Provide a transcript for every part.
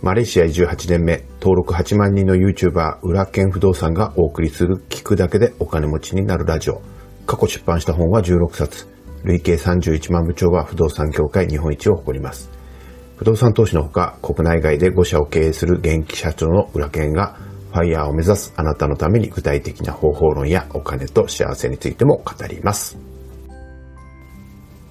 マレーシア移住8年目、登録8万人の YouTuber、裏剣不動産がお送りする聞くだけでお金持ちになるラジオ。過去出版した本は16冊。累計31万部長は不動産業界日本一を誇ります。不動産投資のほか、国内外で5社を経営する現役社長の裏剣が、ファイヤーを目指すあなたのために具体的な方法論やお金と幸せについても語ります。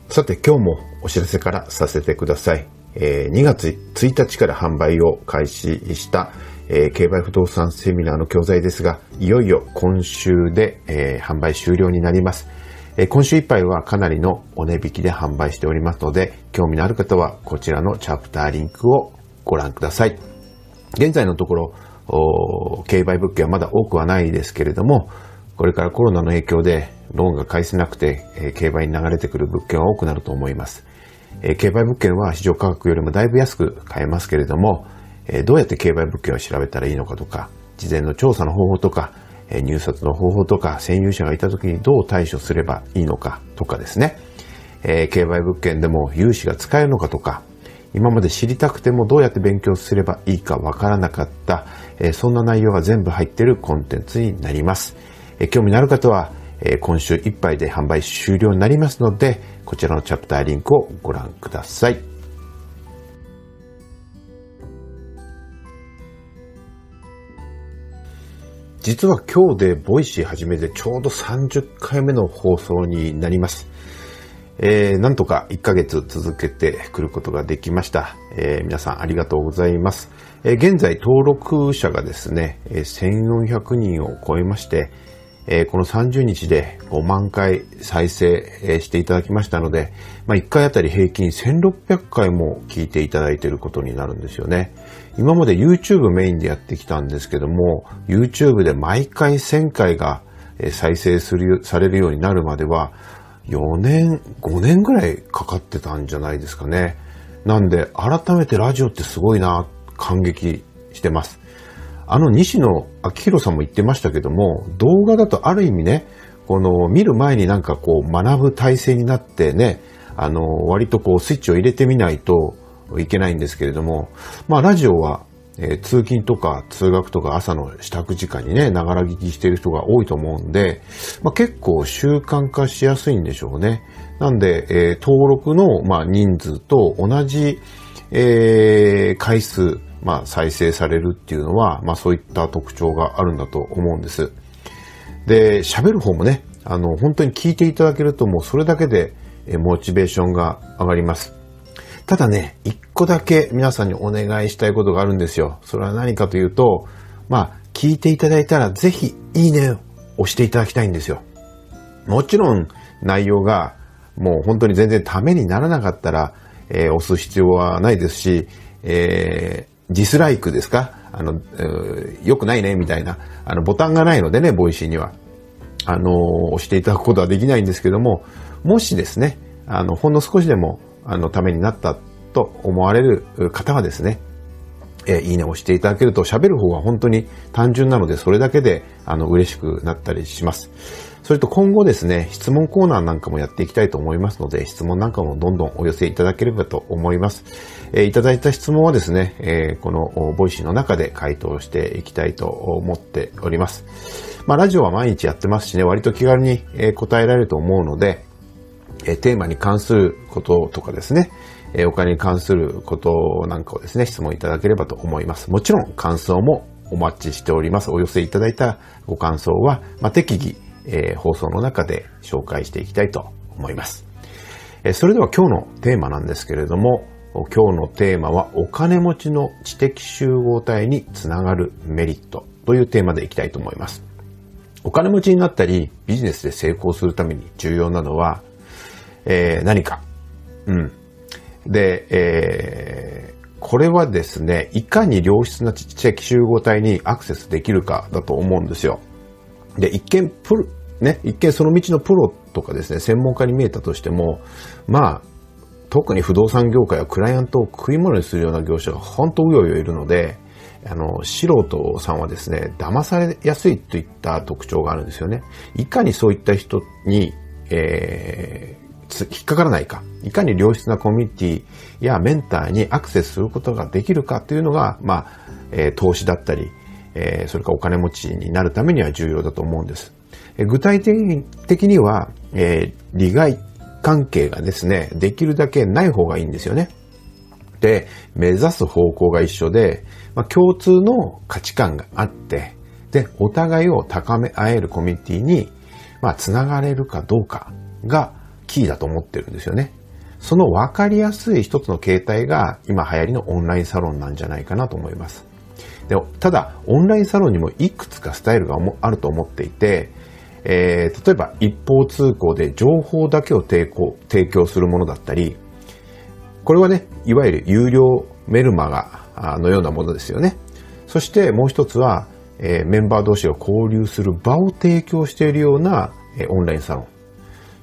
さて今日もお知らせからさせてください。えー、2月1日から販売を開始した、えー、競売不動産セミナーの教材ですが、いよいよ今週で、えー、販売終了になります。えー、今週いっぱいはかなりのお値引きで販売しておりますので、興味のある方はこちらのチャプターリンクをご覧ください。現在のところ、競売物件はまだ多くはないですけれども、これからコロナの影響でローンが返せなくて、えー、競売に流れてくる物件は多くなると思います。えー、競売物件は市場価格よりもだいぶ安く買えますけれども、えー、どうやって競売物件を調べたらいいのかとか、事前の調査の方法とか、えー、入札の方法とか、占有者がいた時にどう対処すればいいのかとかですね、えー、競売物件でも融資が使えるのかとか、今まで知りたくてもどうやって勉強すればいいかわからなかった、えー、そんな内容が全部入っているコンテンツになります。えー、興味のある方は、え今週いっぱいで販売終了になりますので、こちらのチャプターリンクをご覧ください。実は今日で Voicy 始めてちょうど30回目の放送になります。えー、なんとか1ヶ月続けてくることができました。えー、皆さんありがとうございます。えー、現在登録者がですね、1400人を超えまして、この30日で5万回再生していただきましたので、まあ、1回あたり平均1600回も聞いていただいていることになるんですよね。今まで YouTube メインでやってきたんですけども、YouTube で毎回1000回が再生する、されるようになるまでは、4年、5年ぐらいかかってたんじゃないですかね。なんで、改めてラジオってすごいな、感激してます。あの西野明宏さんも言ってましたけども、動画だとある意味ね、この見る前になんかこう学ぶ体制になってね、あの、割とこうスイッチを入れてみないといけないんですけれども、まあラジオは、えー、通勤とか通学とか朝の支度時間にね、ながら聞きしている人が多いと思うんで、まあ結構習慣化しやすいんでしょうね。なんで、えー、登録の、まあ、人数と同じ、えー、回数、まあ、再生されるっていうのは、まあ、そういった特徴があるんだと思うんです。で、喋る方もね、あの、本当に聞いていただけるともうそれだけで、えモチベーションが上がります。ただね、一個だけ皆さんにお願いしたいことがあるんですよ。それは何かというと、まあ、聞いていただいたらぜひいいねを押していただきたいんですよ。もちろん内容がもう本当に全然ためにならなかったら、えー、押す必要はないですし、え、 dislike ですか？あの、良くないね、みたいな、あの、ボタンがないのでね、 Voicy には。あの、押していただくことはできないんですけども、もしですね、あの、ほんの少しでも、あの、ためになったと思われる方はですね、えいいねを押していただけると喋る方は本当に単純なので、それだけで、あの、嬉しくなったりします。それと今後ですね、質問コーナーなんかもやっていきたいと思いますので、質問なんかもどんどんお寄せいただければと思います。えー、いただいた質問はですね、えー、この Voicy の中で回答していきたいと思っております。まあ、ラジオは毎日やってますしね、割と気軽に答えられると思うので、えテーマに関することとかですね、えお金に関することなんかをですね、質問いただければと思います。もちろん感想もお待ちしております。お寄せいただいたご感想は、まあ、適宜えー、放送の中で紹介していきたいと思います。えー、それでは今日のテーマなんですけれども、今日のテーマはお金持ちの知的集合体につながるメリットというテーマでいきたいと思います。お金持ちになったりビジネスで成功するために重要なのは、えー、何か。うん。で、えー、これはですね、いかに良質な知的集合体にアクセスできるかだと思うんですよ。で、一見プ、ね、一見その道のプロとかですね、専門家に見えたとしても、まあ、特に不動産業界はクライアントを食い物にするような業者が本当うようよいるので、あの、素人さんはですね、騙されやすいといった特徴があるんですよね。いかにそういった人に、えー、引っかからないか、いかに良質なコミュニティやメンターにアクセスすることができるかというのが、まあ、えー、投資だったり、えー、それからお金持ちになるためには重要だと思うんです。具体的には、えー、利害関係がですね、できるだけない方がいいんですよね。で、目指す方向が一緒で、まあ、共通の価値観があって、で、お互いを高め合えるコミュニティに、まあ、つながれるかどうかがキーだと思ってるんですよね。その分かりやすい一つの形態が今流行りのオンラインサロンなんじゃないかなと思います。でただ、オンラインサロンにもいくつかスタイルがあると思っていて、えー、例えば一方通行で情報だけを提供提供するものだったり、これはね、いわゆる有料メルマガのようなものですよね。そしてもう一つは、えー、メンバー同士が交流する場を提供しているような、えー、オンラインサロン。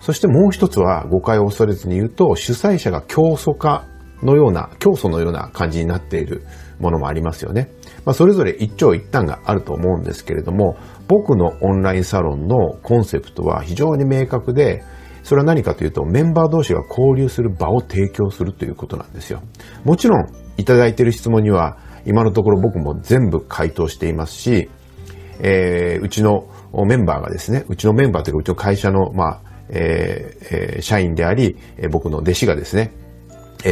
そしてもう一つは誤解を恐れずに言うと主催者が競争化のような、競争のような感じになっているものもありますよね。まあ、それぞれ一長一短があると思うんですけれども、僕のオンラインサロンのコンセプトは非常に明確で、それは何かというと、メンバー同士が交流する場を提供するということなんですよ。もちろん、いただいている質問には、今のところ僕も全部回答していますし、えー、うちのメンバーがですね、うちのメンバーというか、うちの会社の、まあ、えー、社員であり、僕の弟子がですね、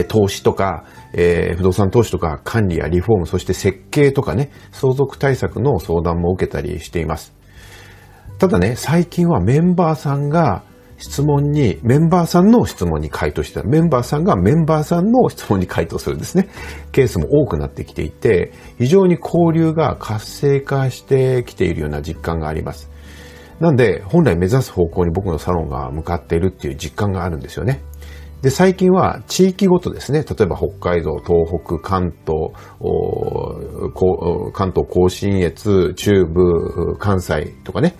投資とか、えー、不動産投資とか管理やリフォーム、そして設計とかね、相続対策の相談も受けたりしています。ただね、最近はメンバーさんが質問に、メンバーさんの質問に回答してた。メンバーさんがメンバーさんの質問に回答するんですね。ケースも多くなってきていて、非常に交流が活性化してきているような実感があります。なんで、本来目指す方向に僕のサロンが向かっているっていう実感があるんですよね。で、最近は地域ごとですね、例えば北海道、東北、関東、関東甲信越、中部、関西とかね、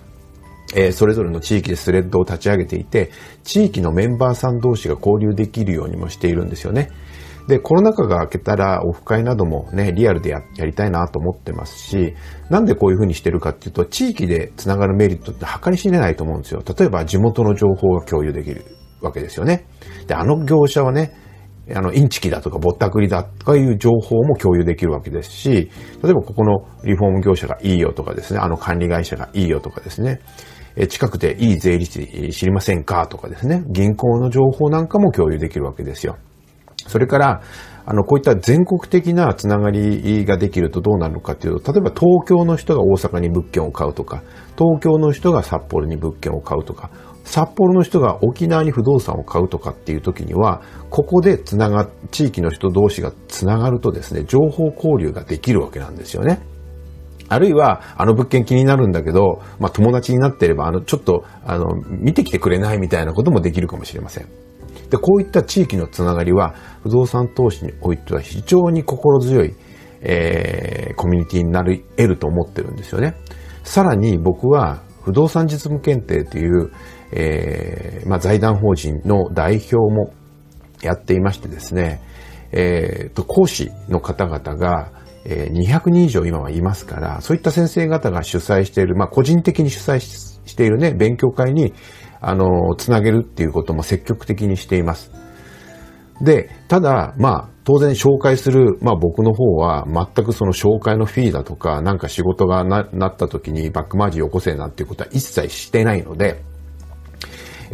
えー、それぞれの地域でスレッドを立ち上げていて、地域のメンバーさん同士が交流できるようにもしているんですよね。で、コロナ禍が明けたらオフ会などもね、リアルでやりたいなと思ってますし、なんでこういうふうにしてるかっていうと、地域でつながるメリットって計り知れないと思うんですよ。例えば地元の情報が共有できる。わけですよね。で、あの業者はね、あの、インチキだとかぼったくりだとかいう情報も共有できるわけですし、例えばここのリフォーム業者がいいよとかですね、あの管理会社がいいよとかですね、近くでいい税理士知りませんかとかですね、銀行の情報なんかも共有できるわけですよ。それから、あの、こういった全国的なつながりができるとどうなるのかというと、例えば東京の人が大阪に物件を買うとか、東京の人が札幌に物件を買うとか、札幌の人が沖縄に不動産を買うとかっていう時には、ここでつなが、地域の人同士がつながるとですね、情報交流ができるわけなんですよね。あるいは、あの物件気になるんだけど、まあ友達になってれば、あの、ちょっと、あの、見てきてくれないみたいなこともできるかもしれません。で、こういった地域のつながりは、不動産投資においては非常に心強い、えー、コミュニティになり得ると思ってるんですよね。さらに僕は、不動産実務検定という、えー、まあ、財団法人の代表もやっていましてですね、えー、と、講師の方々が、えー、200人以上今はいますから、そういった先生方が主催している、まあ、個人的に主催しているね、勉強会に、あの、つなげるっていうことも積極的にしています。で、ただ、まあ、当然紹介する、まあ僕の方は全くその紹介のフィーだとか、なんか仕事がななった時にバックマージよこせなんていうことは一切してないので、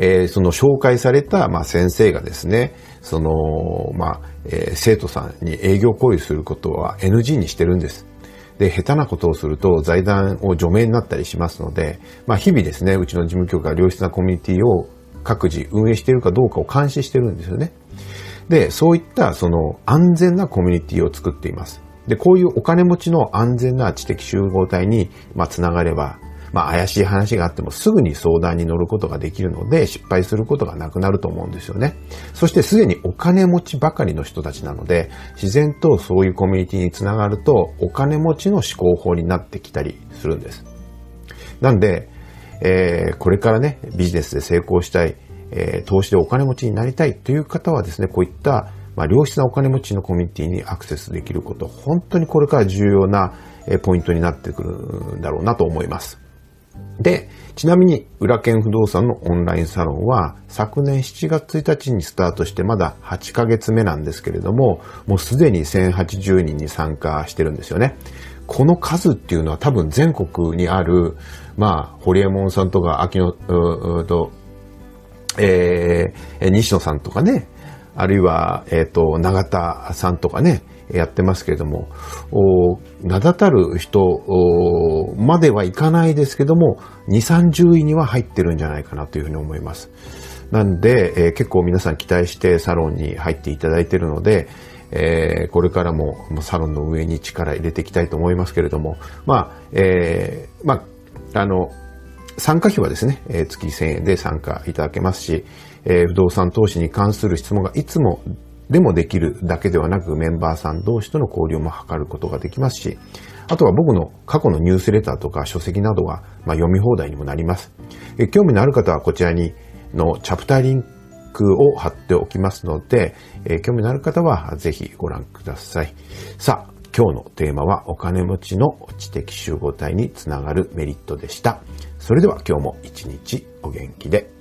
えー、その紹介された、まあ、先生がですね、その、まあ、えー、生徒さんに営業行為することは NG にしてるんです。で、下手なことをすると財団を除名になったりしますので、まあ、日々ですね、うちの事務局が良質なコミュニティを各自運営しているかどうかを監視してるんですよね。で、そういったその安全なコミュニティを作っています。で、こういうお金持ちの安全な知的集合体に、まあ、つながれば、まあ怪しい話があってもすぐに相談に乗ることができるので失敗することがなくなると思うんですよね。そしてすでにお金持ちばかりの人たちなので自然とそういうコミュニティにつながるとお金持ちの思考法になってきたりするんです。なんで、えー、これからね、ビジネスで成功したい、えー、投資でお金持ちになりたいという方はですね、こういったまあ、良質なお金持ちのコミュニティにアクセスできること、本当にこれから重要なポイントになってくるんだろうなと思います。で、ちなみに、裏剣不動産のオンラインサロンは、昨年7月1日にスタートしてまだ8ヶ月目なんですけれども、もうすでに1080人に参加してるんですよね。この数っていうのは多分全国にある、まあ、ホリエモンさんとか、秋野、うと、えー、西野さんとかね、あるいは、えっ、ー、と、永田さんとかね、やってますけれども、名だたる人まではいかないですけども、2、30位には入ってるんじゃないかなというふうに思います。なんで、えー、結構皆さん期待してサロンに入っていただいているので、えー、これからもサロンの上に力入れていきたいと思いますけれども、まあ、えー、まあ、あの、参加費はですね、えー、月1000円で参加いただけますし、えー、不動産投資に関する質問がいつもでもできるだけではなく、メンバーさん同士との交流も図ることができますし、あとは僕の過去のニュースレターとか書籍などが、ま、読み放題にもなります。え興味のある方はこちらにのチャプターリンクを貼っておきますので、え興味のある方はぜひご覧ください。さあ、今日のテーマはお金持ちの知的集合体につながるメリットでした。それでは今日も一日お元気で。